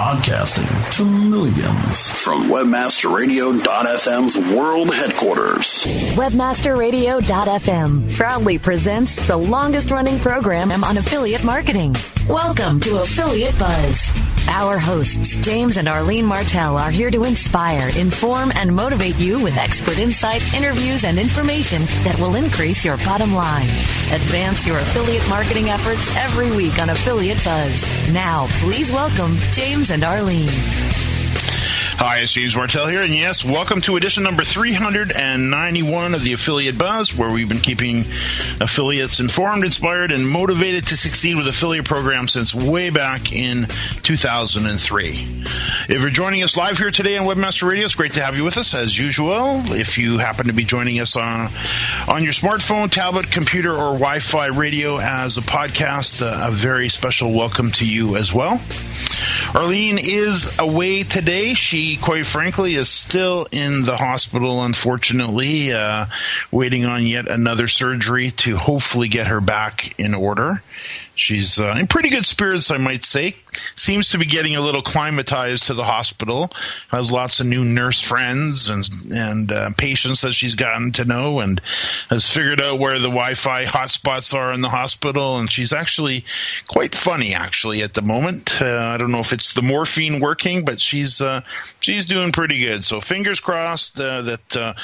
Podcasting to millions from WebmasterRadio.fm's world headquarters. WebmasterRadio.fm proudly presents the longest running program on affiliate marketing. Welcome to Affiliate Buzz. Our hosts, James and Arlene Martell, are here to inspire, inform, and motivate you with expert insight, interviews, and information that will increase your bottom line. Advance your affiliate marketing efforts every week on Affiliate Buzz. Now, please welcome James and Arlene. Hi, it's James Martell here, and yes, welcome to edition number 391 of the Affiliate Buzz, where we've been keeping affiliates informed, inspired, and motivated to succeed with affiliate programs since way back in 2003. If you're joining us live here today on Webmaster Radio, it's great to have you with us as usual. If you happen to be joining us on on your smartphone, tablet, computer, or Wi-Fi radio as a podcast, uh, a very special welcome to you as well. Arlene is away today. She, quite frankly, is still in the hospital, unfortunately, uh, waiting on yet another surgery to hopefully get her back in order. She's uh, in pretty good spirits, I might say. Seems to be getting a little climatized to the hospital. Has lots of new nurse friends and and uh, patients that she's gotten to know, and has figured out where the Wi-Fi hotspots are in the hospital. And she's actually quite funny, actually, at the moment. Uh, I don't know if it's the morphine working, but she's uh, she's doing pretty good. So fingers crossed uh, that uh,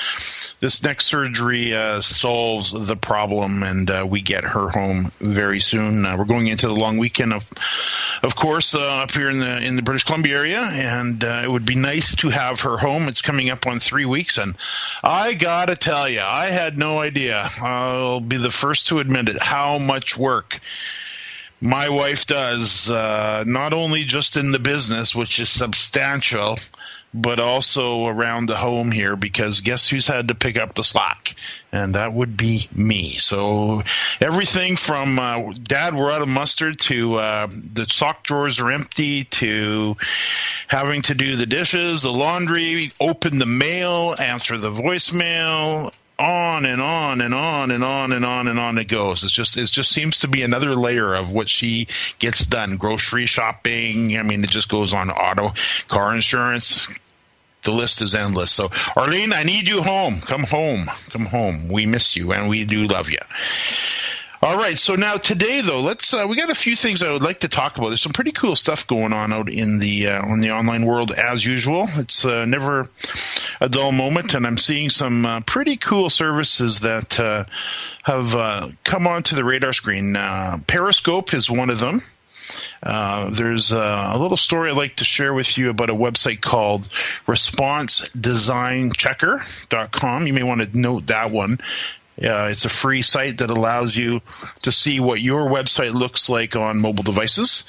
this next surgery solves the problem, and we get her home very soon. we're going into the long weekend of, of course, uh, up here in the in the British Columbia area, and uh, it would be nice to have her home. It's coming up on three weeks, and I gotta tell you, I had no idea. I'll be the first to admit it. How much work my wife does, uh, not only just in the business, which is substantial, but also around the home here because guess who's had to pick up the slack? And that would be me. So everything from uh, dad, we're out of mustard to uh, the sock drawers are empty to having to do the dishes, the laundry, open the mail, answer the voicemail, on and on and on and on and on and on it goes. It's just it just seems to be another layer of what she gets done. Grocery shopping. I mean, it just goes on. Auto, car insurance, the list is endless. So, Arlene, I need you home. Come home. Come home. We miss you and we do love you. All right. So now today, though, let's uh, we got a few things I would like to talk about. There's some pretty cool stuff going on out in the uh, on the online world as usual. It's uh, never a dull moment, and I'm seeing some uh, pretty cool services that uh, have uh, come onto the radar screen. Periscope is one of them. Uh, there's a, a, little story I'd like to share with you about a website called ResponsiveDesignChecker.com. You may want to note that one. Uh, it's a free site that allows you to see what your website looks like on mobile devices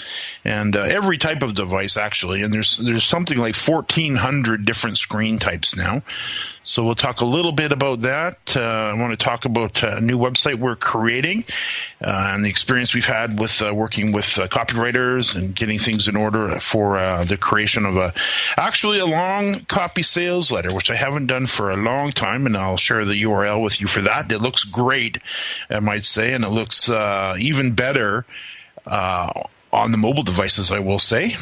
and uh, every type of device actually. And there's there's something like 1,400 different screen types now. So we'll talk a little bit about that. Uh, I want to talk about a new website we're creating uh, and the experience we've had with uh, working with uh, copywriters and getting things in order for uh, the creation of a actually a long copy sales letter, which I haven't done for a long time, and I'll share the URL with you for that. It looks great, I might say, and it looks uh, even better on the mobile devices, I will say.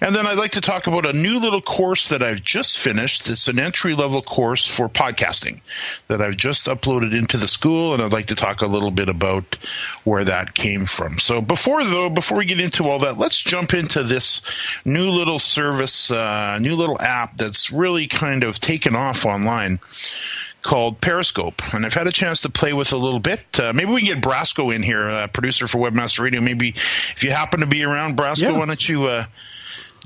And then I'd like to talk about a new little course that I've just finished. It's an entry level course for podcasting that I've just uploaded into the school, and I'd like to talk a little bit about where that came from. So before though, before we get into all that, let's jump into this new little service, uh, new little app that's really kind of taken off online called Periscope, and I've had a chance to play with a little bit. Uh, maybe we can get Brasco in here, uh, producer for Webmaster Radio. Maybe if you happen to be around, Brasco, yeah. why don't you uh,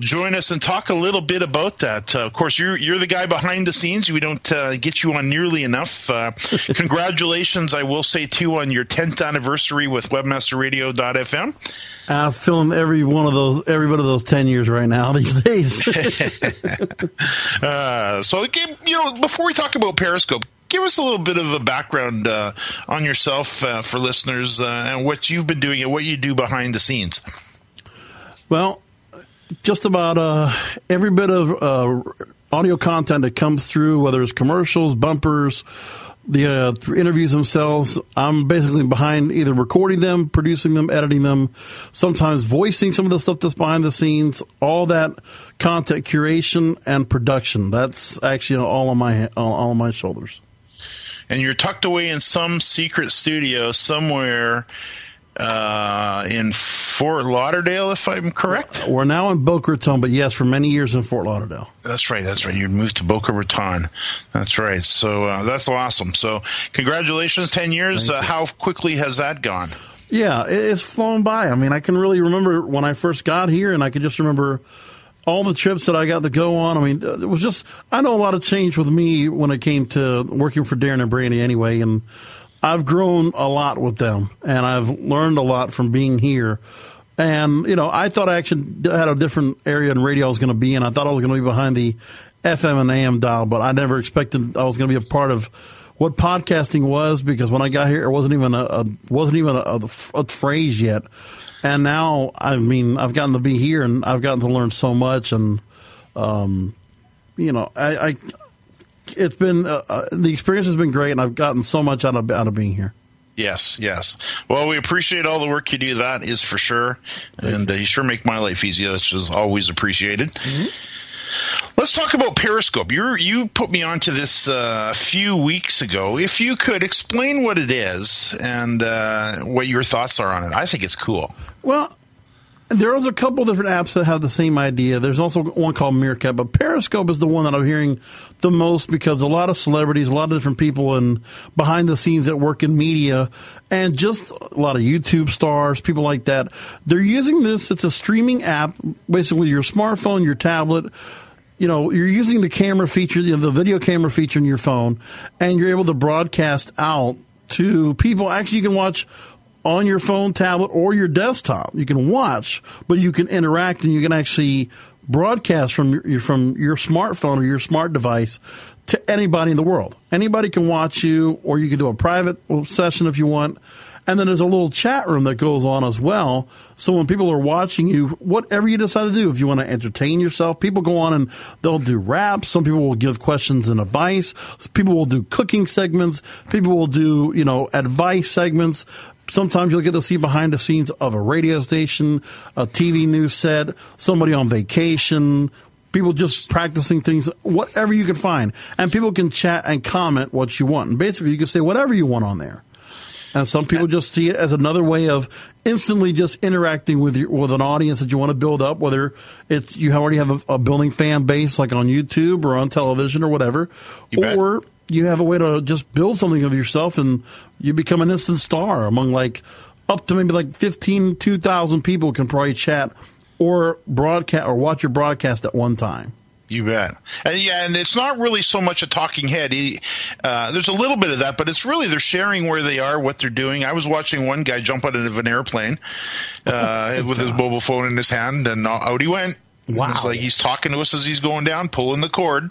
join us and talk a little bit about that? Uh, of course, you're you're the guy behind the scenes. We don't uh, get you on nearly enough. Uh, congratulations, I will say too, on your 10th anniversary with WebmasterRadio.fm. I film every one of those, every one of those ten years right now these days. uh, so, you know, before we talk about Periscope, give us a little bit of a background uh, on yourself uh, for listeners uh, and what you've been doing and what you do behind the scenes. Well, just about uh, every bit of uh, audio content that comes through, whether it's commercials, bumpers the uh, interviews themselves, I'm basically behind either recording them, producing them, editing them, sometimes voicing some of the stuff that's behind the scenes. All that content curation and production. That's actually all on my all on my shoulders. And you're tucked away in some secret studio somewhere uh, in Fort Lauderdale, if I'm correct. We're now in Boca Raton, but yes, for many years in Fort Lauderdale. That's right. That's right. You moved to Boca Raton. That's right. So uh, that's awesome. So congratulations, ten years. Uh, how quickly has that gone? Yeah, it's flown by. I mean, I can really remember when I first got here, and I can just remember all the trips that I got to go on. I mean, it was just I know a lot of change with me when it came to working for Daron and Brandy anyway, and I've grown a lot with them and I've learned a lot from being here. And, you know, I thought I actually had a different area in radio I was going to be in. I thought I was going to be behind the FM and AM dial, but I never expected I was going to be a part of what podcasting was because when I got here, it wasn't even a, a wasn't even a, a, a, phrase yet. And now, I mean, I've gotten to be here and I've gotten to learn so much. And, um, you know, I, I it's been uh, uh, the experience has been great, and I've gotten so much out of out of being here. Yes, yes. Well, we appreciate all the work you do. That is for sure, and uh, you sure make my life easier, which is always appreciated. Mm-hmm. Let's talk about Periscope. You you put me onto this uh, a few weeks ago. If you could explain what it is and uh, what your thoughts are on it, I think it's cool. Well, there's a couple different apps that have the same idea. There's also one called Meerkat, but Periscope is the one that I'm hearing the most because a lot of celebrities, a lot of different people and behind the scenes that work in media and just a lot of YouTube stars, people like that, they're using this. It's a streaming app, basically your smartphone, your tablet. You know, you're using the camera feature, you know, the video camera feature in your phone, and you're able to broadcast out to people. Actually, you can watch on your phone, tablet, or your desktop. You can watch, but you can interact and you can actually broadcast from your, from your smartphone or your smart device to anybody in the world. Anybody can watch you, or you can do a private session if you want. And then there's a little chat room that goes on as well. So when people are watching you, whatever you decide to do, if you want to entertain yourself, people go on and they'll do raps. Some people will give questions and advice. People will do cooking segments. People will do, you know, advice segments. Sometimes you'll get to see behind the scenes of a radio station, a TV news set, somebody on vacation, people just practicing things, whatever you can find. And people can chat and comment what you want. And basically, you can say whatever you want on there. And some people just see it as another way of instantly just interacting with your, with an audience that you want to build up, whether it's you already have a, a building fan base like on YouTube or on television or whatever, you or you have a way to just build something of yourself and you become an instant star among like up to maybe like 15, 2,000 people can probably chat or broadcast or watch your broadcast at one time. You bet. And yeah, and it's not really so much a talking head. He, uh, there's a little bit of that, but it's really they're sharing where they are, what they're doing. I was watching one guy jump out of an airplane uh, with his mobile phone in his hand, and out he went. Wow! It's like he's talking to us as he's going down, pulling the cord.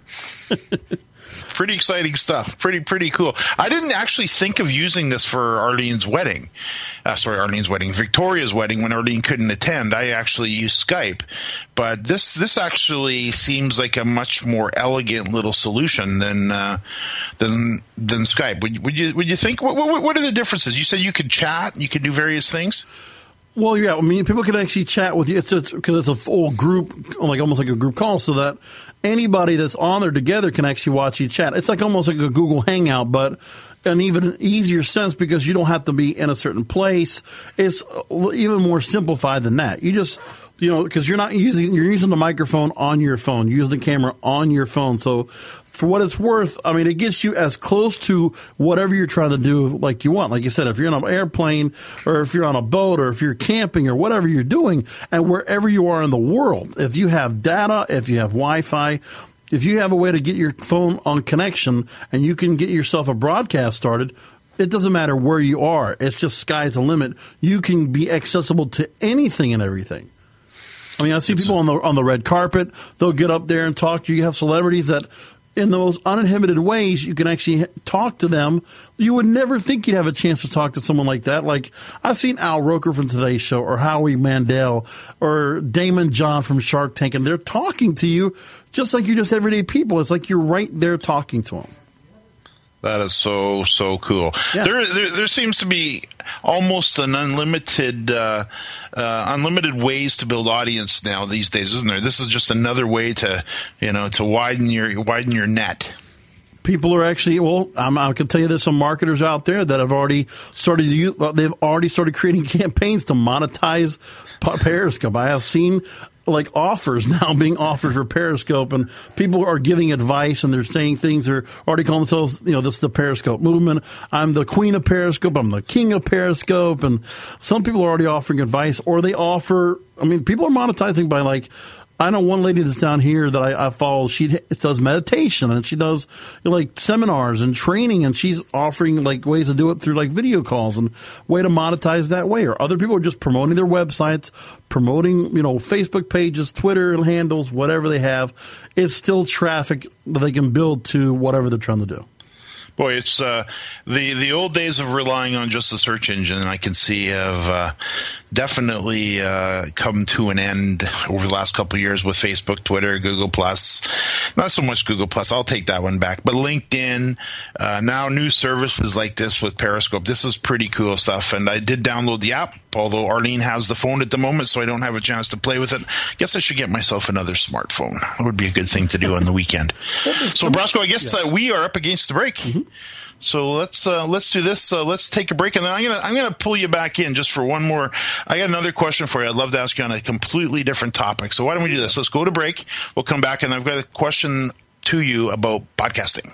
pretty exciting stuff. Pretty pretty cool. I didn't actually think of using this for Arlene's wedding. Uh, sorry, Arlene's wedding, Victoria's wedding when Arlene couldn't attend. I actually used Skype, but this this actually seems like a much more elegant little solution than uh, than than Skype. Would, would you would you think? What, what, what are the differences? You said you could chat, you could do various things. Well, yeah, I mean, people can actually chat with you. It's because it's, a full group, like almost like a group call, so that anybody that's on there together can actually watch you chat. It's like almost like a Google Hangout, but an even easier sense because you don't have to be in a certain place. It's even more simplified than that. You just you know, because you're not using you're using the microphone on your phone, using the camera on your phone. So for what it's worth, I mean, it gets you as close to whatever you're trying to do like you want. Like you said, if you're on an airplane or if you're on a boat or if you're camping or whatever you're doing and wherever you are in the world, if you have data, if you have Wi-Fi, if you have a way to get your phone on connection and you can get yourself a broadcast started, it doesn't matter where you are. It's just sky's the limit. You can be accessible to anything and everything. I mean, I see people on the on the red carpet. They'll get up there and talk to you. You have celebrities that in the most uninhibited ways, you can actually talk to them. You would never think you'd have a chance to talk to someone like that. Like I've seen Al Roker from Today's Show, or Howie Mandel, or Daymond John from Shark Tank, and they're talking to you just like you're just everyday people. It's like you're right there talking to them. That is so so cool. Yeah. There, there, there seems to be almost an unlimited uh, uh, unlimited ways to build audience now these days, isn't there? This is just another way to you know to widen your widen your net. People are actually well. I'm, i can tell you there's some marketers out there that have already started. They've already started creating campaigns to monetize Periscope. I have seen like offers now being offered for Periscope, and people are giving advice and they're saying things. They're already calling themselves, you know, this is the Periscope movement. I'm the queen of Periscope. I'm the king of Periscope, and some people are already offering advice, or they offer. I mean, people are monetizing by like I know one lady that's down here that I, I follow. She does meditation and she does you know, like seminars and training, and she's offering like ways to do it through like video calls and way to monetize that way. Or other people are just promoting their websites, promoting you know Facebook pages, Twitter handles, whatever they have. It's still traffic that they can build to whatever they're trying to do. Boy, it's uh, the the old days of relying on just the search engine. I can see have uh, definitely uh, come to an end over the last couple years with Facebook, Twitter, Google Plus. Not so much Google Plus. I'll take that one back. But LinkedIn, uh, now new services like this with Periscope. This is pretty cool stuff. And I did download the app, although Arlene has the phone at the moment, so I don't have a chance to play with it. Guess I should get myself another smartphone. That would be a good thing to do on the weekend. So, Brasco, I guess uh, we are up against the break. Mm-hmm. So let's uh, let's do this. Uh, let's take a break, and then I'm gonna I'm gonna pull you back in just for one more. I got another question for you. I'd love to ask you on a completely different topic. So why don't we do this? Let's go to break. We'll come back, and I've got a question to you about podcasting.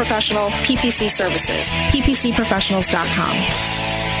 professional PPC services. PPCprofessionals.com.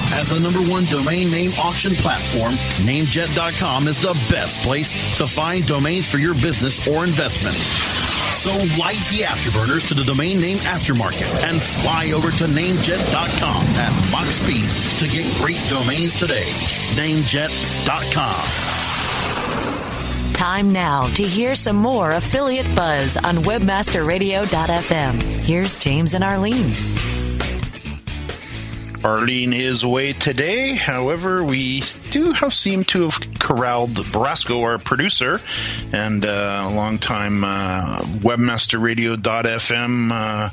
As the number one domain name auction platform, namejet.com is the best place to find domains for your business or investment. So light the afterburners to the domain name aftermarket and fly over to namejet.com at Mach speed to get great domains today. Namejet.com. Time now to hear some more affiliate buzz on webmasterradio.fm. Here's James and Arlene. Arlene is away today. However, we do have seem to have corralled Brasco, our producer, and uh, longtime uh, webmasterradio.fm. Uh,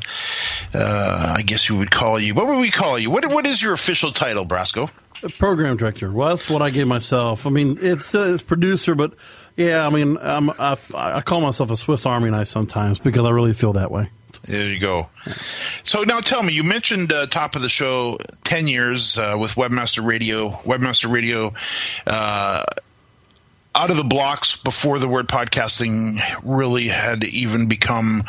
uh, I guess you would call you. What would we call you? What What is your official title, Brasco? Program director. Well, that's what I gave myself. I mean, it's uh, it's producer, but yeah, I mean, I'm, I, I call myself a Swiss Army knife sometimes because I really feel that way. There you go. So now tell me, you mentioned uh, top of the show, 10 years uh, with Webmaster Radio. Webmaster Radio, uh, out of the blocks before the word podcasting really had even become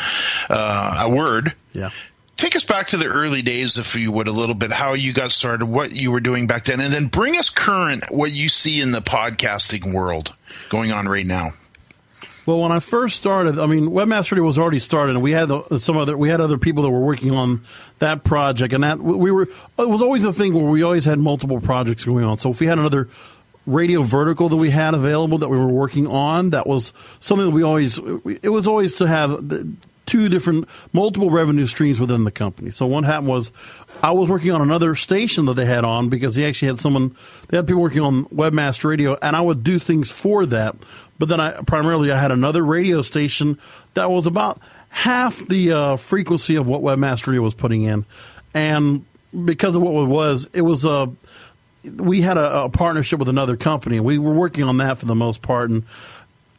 uh, a word. Yeah. Take us back to the early days, if you would, a little bit, how you got started, what you were doing back then, and then bring us current what you see in the podcasting world going on right now. Well, when I first started, I mean, Webmaster was already started, and we had some other we had other people that were working on that project, and that we were it was always a thing where we always had multiple projects going on. So if we had another radio vertical that we had available that we were working on, that was something that we always it was always to have two different multiple revenue streams within the company. So what happened was I was working on another station that they had on because they actually had someone they had people working on Webmaster Radio and I would do things for that. But then I primarily I had another radio station that was about half the uh, frequency of what Webmaster Radio was putting in, and because of what it was, it was a uh, we had a, a partnership with another company, we were working on that for the most part. And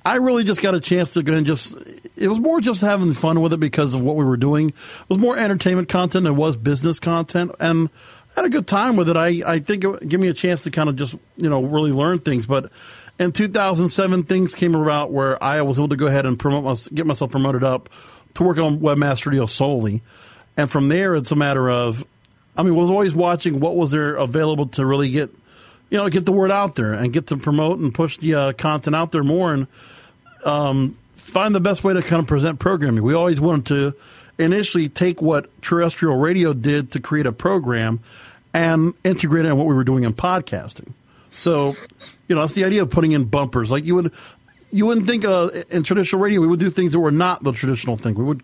I really just got a chance to go and just. It was more just having fun with it because of what we were doing. It was more entertainment content than it was business content, and had a good time with it. I I think it gave me a chance to kind of just you know really learn things, but in 2007, things came about where I was able to go ahead and promote get myself promoted up to work on Webmaster Radio solely. And from there, it's a matter of, I mean, was always watching what was there available to really get, you know, get the word out there and get to promote and push the uh, content out there more and um, find the best way to kind of present programming. We always wanted to initially take what terrestrial radio did to create a program and integrate it in what we were doing in podcasting. So, you know, that's the idea of putting in bumpers. Like you would, you wouldn't think uh, in traditional radio we would do things that were not the traditional thing. We would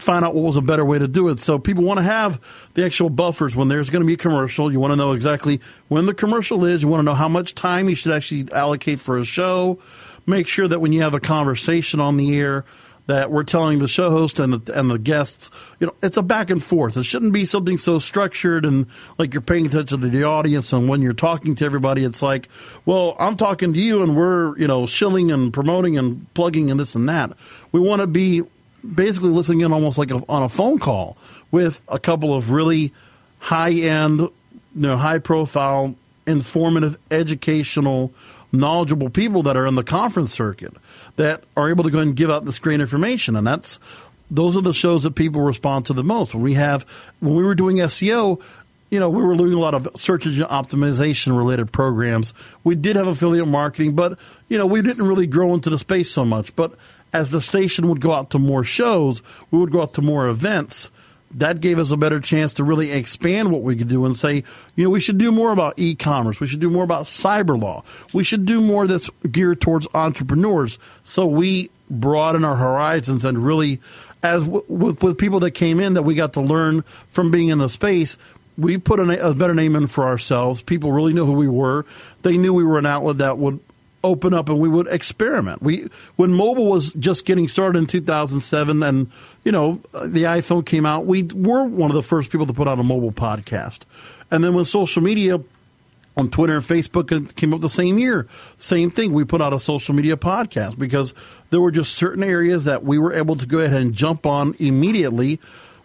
find out what was a better way to do it. So people want to have the actual buffers when there's going to be a commercial. You want to know exactly when the commercial is. You want to know how much time you should actually allocate for a show. Make sure that when you have a conversation on the air, that we're telling the show host and the, and the guests, you know, it's a back and forth. It shouldn't be something so structured and like you're paying attention to the audience. And when you're talking to everybody, it's like, well, I'm talking to you and we're, you know, shilling and promoting and plugging and this and that. We want to be basically listening in almost like a, on a phone call with a couple of really high end, you know, high profile, informative, educational, knowledgeable people that are in the conference circuit that are able to go and give out this great information. And that's those are the shows that people respond to the most. When we have when we were doing SEO, you know, we were doing a lot of search engine optimization related programs. We did have affiliate marketing, but you know, we didn't really grow into the space so much. But as the station would go out to more shows, we would go out to more events that gave us a better chance to really expand what we could do and say, you know, we should do more about e-commerce. We should do more about cyber law. We should do more that's geared towards entrepreneurs. So we broaden our horizons and really, as w- with, with people that came in that we got to learn from being in the space, we put a, a better name in for ourselves. People really knew who we were. They knew we were an outlet that would open up and we would experiment. We when mobile was just getting started in 2007 and you know the iPhone came out, we were one of the first people to put out a mobile podcast. And then when social media on Twitter and Facebook came up the same year, same thing. We put out a social media podcast because there were just certain areas that we were able to go ahead and jump on immediately.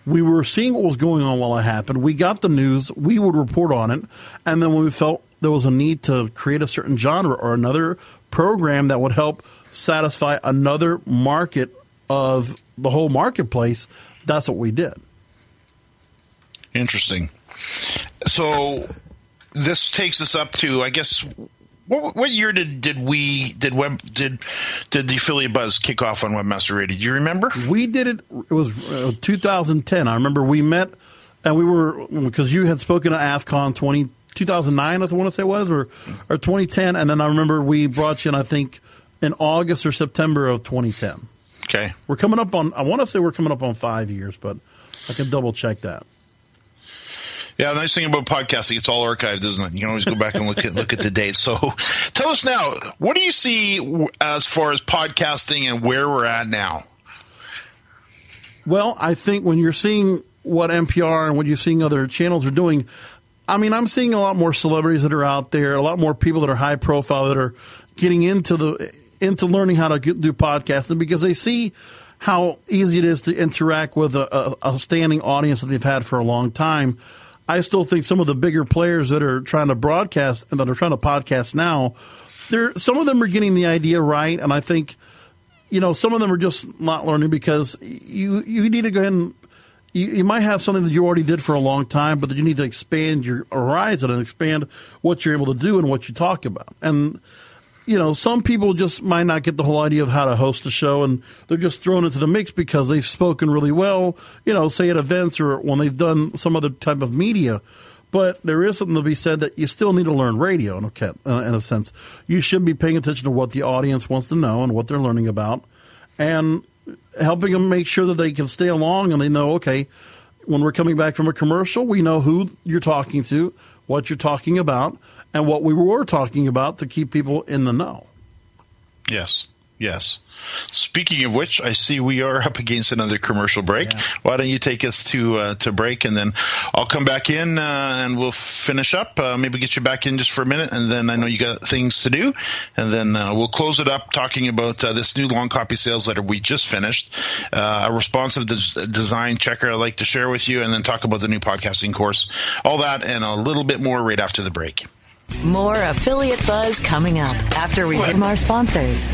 We were seeing what was going on while it happened. We got the news. We would report on it. And then when we felt there was a need to create a certain genre or another program that would help satisfy another market of the whole marketplace, that's what we did. Interesting. So this takes us up to, I guess, what, what year did, did we did web did did the affiliate buzz kick off on Webmaster Radio? Do you remember? We did it. It was uh, 2010. I remember we met and we were because you had spoken at AFCON 20 2009, I want to say it was, or or 2010, and then I remember we brought you in, I think, in August or September of 2010. Okay, we're coming up on. I want to say we're coming up on five years, but I can double check that. Yeah, the nice thing about podcasting, it's all archived, isn't it? You can always go back and look at look at the dates. So, tell us now, what do you see as far as podcasting and where we're at now? Well, I think when you're seeing what NPR and what you're seeing other channels are doing, I mean, I'm seeing a lot more celebrities that are out there, a lot more people that are high profile that are getting into the into learning how to get, do podcasting because they see how easy it is to interact with a, a, a standing audience that they've had for a long time. I still think some of the bigger players that are trying to broadcast and that are trying to podcast now, there some of them are getting the idea right, and I think you know some of them are just not learning because you you need to go ahead and you, you might have something that you already did for a long time, but that you need to expand your horizon and expand what you're able to do and what you talk about. And you know, some people just might not get the whole idea of how to host a show and they're just thrown into the mix because they've spoken really well, you know, say at events or when they've done some other type of media. But there is something to be said that you still need to learn radio a, uh, in a sense. You should be paying attention to what the audience wants to know and what they're learning about and helping them make sure that they can stay along and they know, okay, when we're coming back from a commercial, we know who you're talking to, what you're talking about and what we were talking about to keep people in the know. Yes, yes. Speaking of which, I see we are up against another commercial break. Yeah. Why don't you take us to uh, to break, and then I'll come back in uh, and we'll finish up. Uh, maybe get you back in just for a minute, and then I know you got things to do, and then uh, we'll close it up talking about uh, this new long copy sales letter we just finished, uh, a responsive des- design checker I'd like to share with you, and then talk about the new podcasting course, all that, and a little bit more right after the break. More affiliate buzz coming up after we hit our sponsors.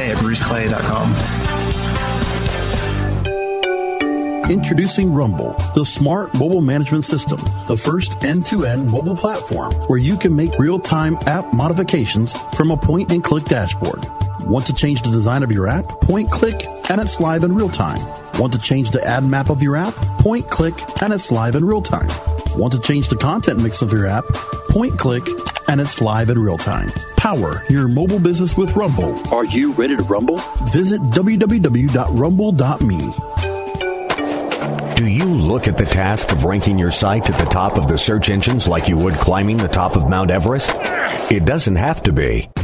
today at bruceclay.com. Introducing Rumble, the smart mobile management system, the first end to end mobile platform where you can make real time app modifications from a point and click dashboard. Want to change the design of your app? Point click and it's live in real time. Want to change the ad map of your app? Point click and it's live in real time. Want to change the content mix of your app? Point click and it's live in real time. Power your mobile business with Rumble. Are you ready to rumble? Visit www.rumble.me. Do you look at the task of ranking your site at the top of the search engines like you would climbing the top of Mount Everest? It doesn't have to be.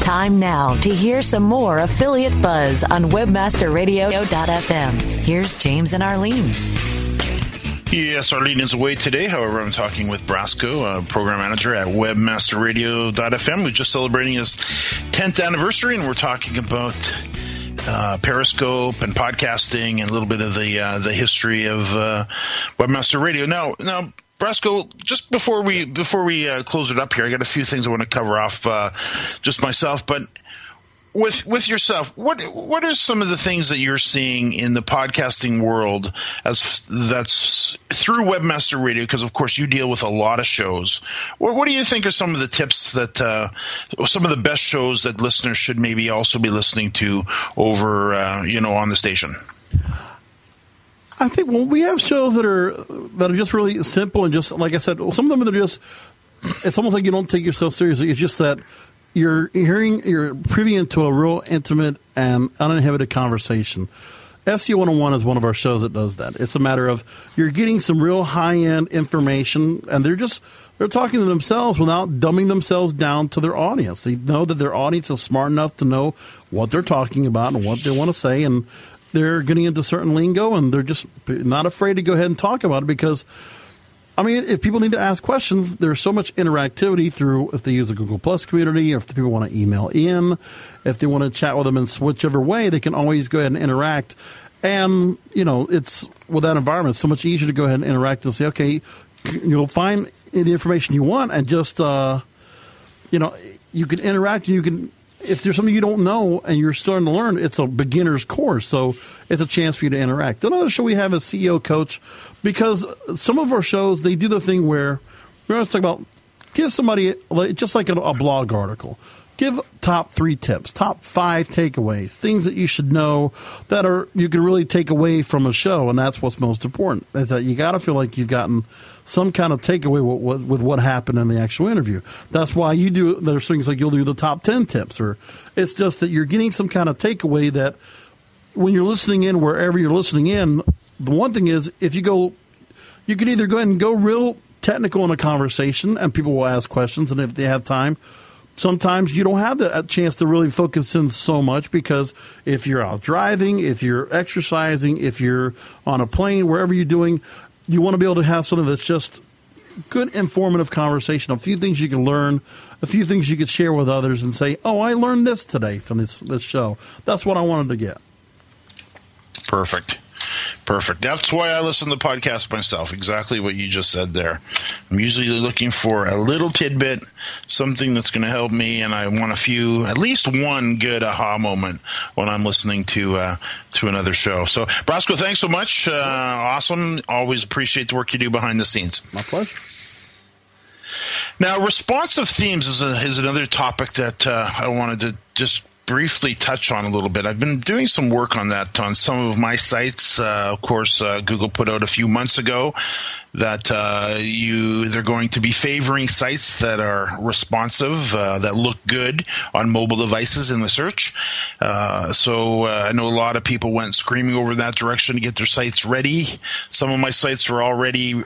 Time now to hear some more affiliate buzz on webmasterradio.fm. Here's James and Arlene. Yes, Arlene is away today. However, I'm talking with Brasco, a program manager at webmasterradio.fm. We're just celebrating his 10th anniversary, and we're talking about uh, Periscope and podcasting and a little bit of the uh, the history of uh, Webmaster Radio. Now, now, Brasco, just before we before we uh, close it up here, I got a few things I want to cover off uh, just myself. But with with yourself, what what are some of the things that you're seeing in the podcasting world as that's through Webmaster Radio? Because of course you deal with a lot of shows. What, what do you think are some of the tips that uh, some of the best shows that listeners should maybe also be listening to over uh, you know on the station? I think well, we have shows that are that are just really simple and just like I said, some of them are just. It's almost like you don't take yourself seriously. It's just that you're hearing, you're privy into a real intimate and uninhibited conversation. SEO 101 is one of our shows that does that. It's a matter of you're getting some real high end information, and they're just they're talking to themselves without dumbing themselves down to their audience. They know that their audience is smart enough to know what they're talking about and what they want to say, and they're getting into certain lingo, and they're just not afraid to go ahead and talk about it because I mean, if people need to ask questions, there's so much interactivity through if they use the Google Plus community, or if the people want to email in, if they want to chat with them in whichever way, they can always go ahead and interact. And, you know, it's with that environment, it's so much easier to go ahead and interact and say, okay, you'll find the information you want and just, uh, you know, you can interact and you can if there's something you don't know and you're starting to learn, it's a beginner's course. So it's a chance for you to interact. Another show we have is CEO Coach because some of our shows, they do the thing where we're going to talk about give somebody, just like a, a blog article, give top three tips, top five takeaways, things that you should know that are you can really take away from a show. And that's what's most important is that you got to feel like you've gotten – some kind of takeaway with, with, what happened in the actual interview. That's why you do. There's things like you'll do the top ten tips, or it's just that you're getting some kind of takeaway that when you're listening in, wherever you're listening in, the one thing is if you go, you can either go ahead and go real technical in a conversation, and people will ask questions, and if they have time. Sometimes you don't have the chance to really focus in so much because if you're out driving, if you're exercising, if you're on a plane, wherever you're doing, you want to be able to have something that's just good, informative conversation. A few things you can learn, a few things you could share with others, and say, "Oh, I learned this today from this this show." That's what I wanted to get. Perfect. Perfect. That's why I listen to the podcast myself. Exactly what you just said there. I'm usually looking for a little tidbit, something that's going to help me, and I want a few, at least one good aha moment when I'm listening to uh, to another show. So, Brasco, thanks so much. Uh, awesome. Always appreciate the work you do behind the scenes. My pleasure. Now, responsive themes is, a, is another topic that uh, I wanted to just briefly touch on a little bit. I've been doing some work on that on some of my sites. Uh, of course, uh, Google put out a few months ago that uh, you they're going to be favoring sites that are responsive, uh, that look good on mobile devices in the search. Uh, so uh, I know a lot of people went screaming over that direction to get their sites ready. Some of my sites are already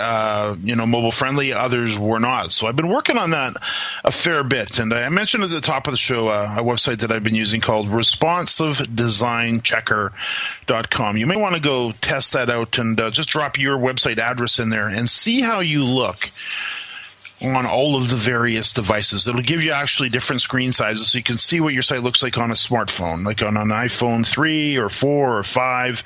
uh, you know, mobile friendly. Others were not. So I've been working on that a fair bit. And I mentioned at the top of the show uh, a website that I've been using called responsivedesignchecker.com. You may want to go test that out and uh, just drop your website address in there and see how you look on all of the various devices. It'll give you actually different screen sizes so you can see what your site looks like on a smartphone, like on an iPhone 3 or 4 or 5,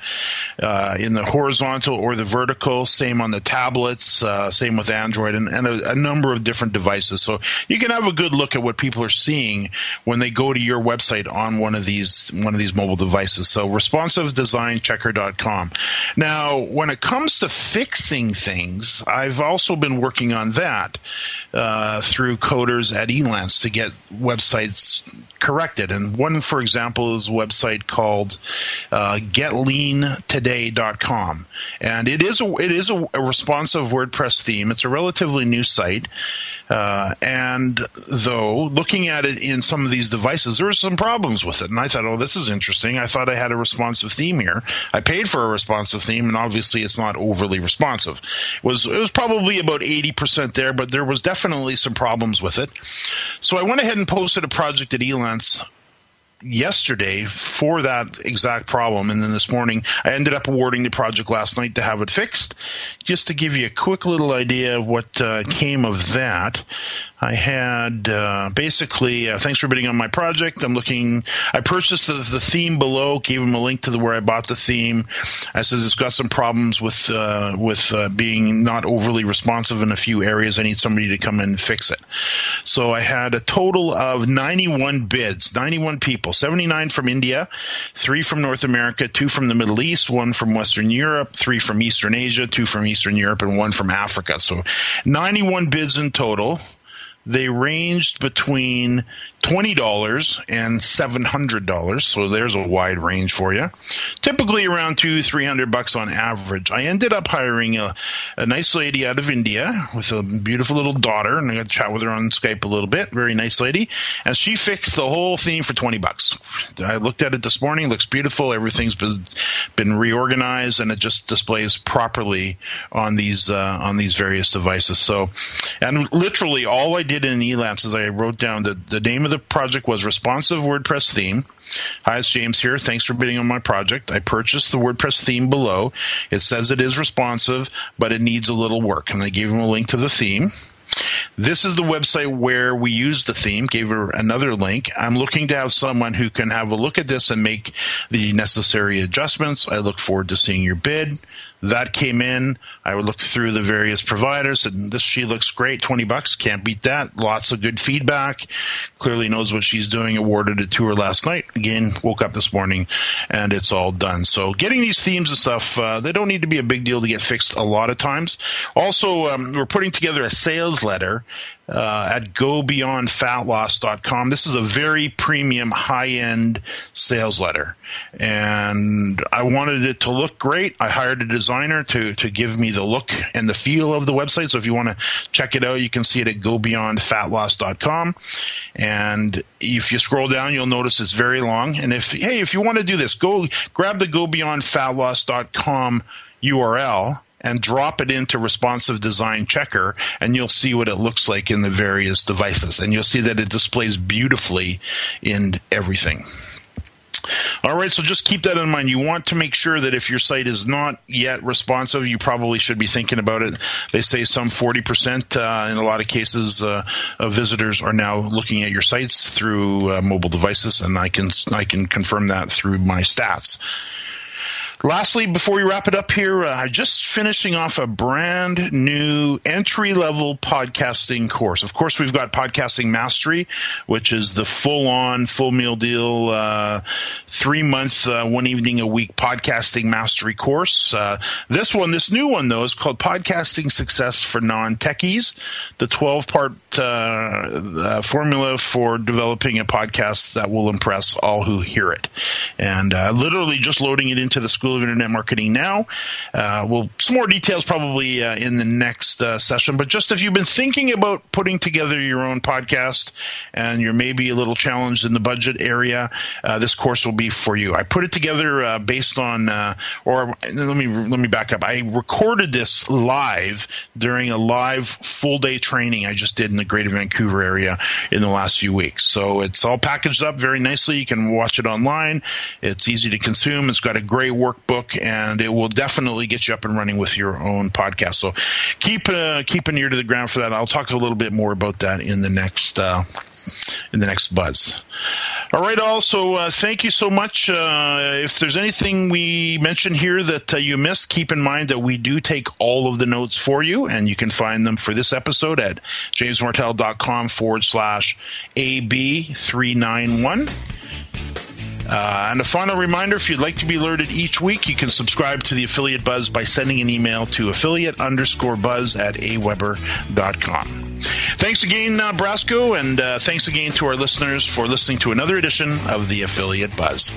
uh, in the horizontal or the vertical. Same on the tablets, uh, same with Android, and, and a, a, number of different devices. So you can have a good look at what people are seeing when they go to your website on one of these one of these mobile devices. So responsivedesignchecker.com. Now, when it comes to fixing things, I've also been working on that uh, through coders at Elance to get websites corrected. And one, for example, is a website called uh, GetLeanToday.com, and it is a it is a, a responsive WordPress theme. It's a relatively new site, uh, and though looking at it in some of these devices, there were some problems with it. And I thought, oh, this is interesting. I thought I had a responsive theme here. I paid for a responsive theme, and obviously it's not overly responsive. It was it was probably about eighty percent there, but there was definitely some problems with it. So I went ahead and posted a project at Elance yesterday for that exact problem. And then this morning, I ended up awarding the project last night to have it fixed. Just to give you a quick little idea of what uh, came of that, I had uh, basically uh, thanks for bidding on my project. I'm looking. I purchased the, the, theme below. Gave him a link to the where I bought the theme. I said it's got some problems with uh, with uh, being not overly responsive in a few areas. I need somebody to come in and fix it. So I had a total of 91 bids, 91 people, 79 from India, three from North America, two from the Middle East, one from Western Europe, three from Eastern Asia, two from Eastern Europe, and one from Africa. So 91 bids in total they ranged between $20 and $700. So there's a wide range for you. Typically around two, 300 bucks on average. I ended up hiring a, a nice lady out of India with a beautiful little daughter and I got to chat with her on Skype a little bit. Very nice lady. And she fixed the whole theme for 20 bucks. I looked at it this morning. Looks beautiful. Everything's been, been reorganized and it just displays properly on these, uh, on these various devices. So, and literally all I did in Elance is I wrote down the, the name of the project was Responsive WordPress Theme. Hi, it's James here. Thanks for bidding on my project. I purchased the WordPress theme below. It says it is responsive, but it needs a little work. And I gave him a link to the theme. This is the website where we use the theme. Gave her another link. I'm looking to have someone who can have a look at this and make the necessary adjustments. I look forward to seeing your bid. That came in. I looked through the various providers and this she looks great. 20 bucks. Can't beat that. Lots of good feedback. Clearly knows what she's doing. Awarded it to her last night. Again, woke up this morning and it's all done. So getting these themes and stuff, uh, they don't need to be a big deal to get fixed a lot of times. Also, um, we're putting together a sales letter uh, at gobeyondfatloss.com. This is a very premium, high end sales letter. And I wanted it to look great. I hired a designer to, to give me the look and the feel of the website. So if you want to check it out, you can see it at gobeyondfatloss.com. And if you scroll down, you'll notice it's very long. And if, hey, if you want to do this, go grab the gobeyondfatloss.com URL and drop it into responsive design checker and you'll see what it looks like in the various devices and you'll see that it displays beautifully in everything all right, so just keep that in mind. You want to make sure that if your site is not yet responsive, you probably should be thinking about it. They say some 40% uh, in a lot of cases uh, of visitors are now looking at your sites through uh, mobile devices, and I can I can confirm that through my stats. Lastly, before we wrap it up here, uh, just finishing off a brand new entry level podcasting course. Of course, we've got Podcasting Mastery, which is the full on, full meal deal, uh, three month, uh, one evening a week podcasting mastery course. Uh, this one, this new one though, is called Podcasting Success for Non Techies, the 12 part uh, uh, formula for developing a podcast that will impress all who hear it. And literally just loading it into the school School of Internet Marketing now. Uh, well, some more details probably uh, in the next uh, session. But just if you've been thinking about putting together your own podcast and you're maybe a little challenged in the budget area, uh, this course will be for you. I put it together uh, based on, uh, or let me let me back up. I recorded this live during a live full day training I just did in the Greater Vancouver area in the last few weeks. So it's all packaged up very nicely. You can watch it online. It's easy to consume. It's got a great work book, and it will definitely get you up and running with your own podcast. So keep uh, keep an ear to the ground for that. I'll talk a little bit more about that in the next. Uh, in the next buzz. All right, also, uh, thank you so much. Uh, if there's anything we mentioned here that uh, you missed, keep in mind that we do take all of the notes for you, and you can find them for this episode at jamesmartell.com forward slash AB391. Uh, and a final reminder if you'd like to be alerted each week, you can subscribe to the Affiliate Buzz by sending an email to affiliate underscore buzz at aweber.com. Thanks again, uh, Brasco, and uh, thanks again to our listeners for listening to another edition of the Affiliate Buzz.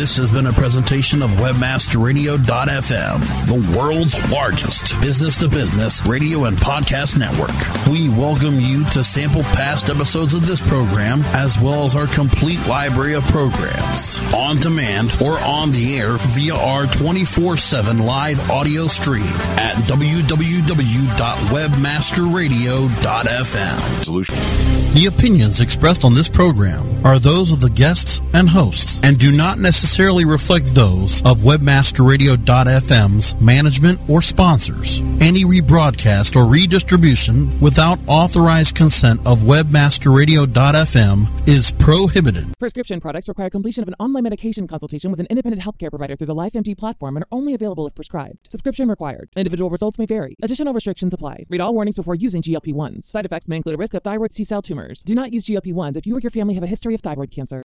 This has been a presentation of WebmasterRadio.fm, the world's largest business to business radio and podcast network. We welcome you to sample past episodes of this program as well as our complete library of programs on demand or on the air via our 24 7 live audio stream at www.webmasterradio.fm. Solution. The opinions expressed on this program are those of the guests and hosts and do not necessarily necessarily reflect those of WebmasterRadio.fm's management or sponsors. Any rebroadcast or redistribution without authorized consent of WebmasterRadio.fm is prohibited. Prescription products require completion of an online medication consultation with an independent healthcare provider through the LifeMD platform and are only available if prescribed. Subscription required. Individual results may vary. Additional restrictions apply. Read all warnings before using GLP-1s. Side effects may include a risk of thyroid C-cell tumors. Do not use GLP-1s if you or your family have a history of thyroid cancer.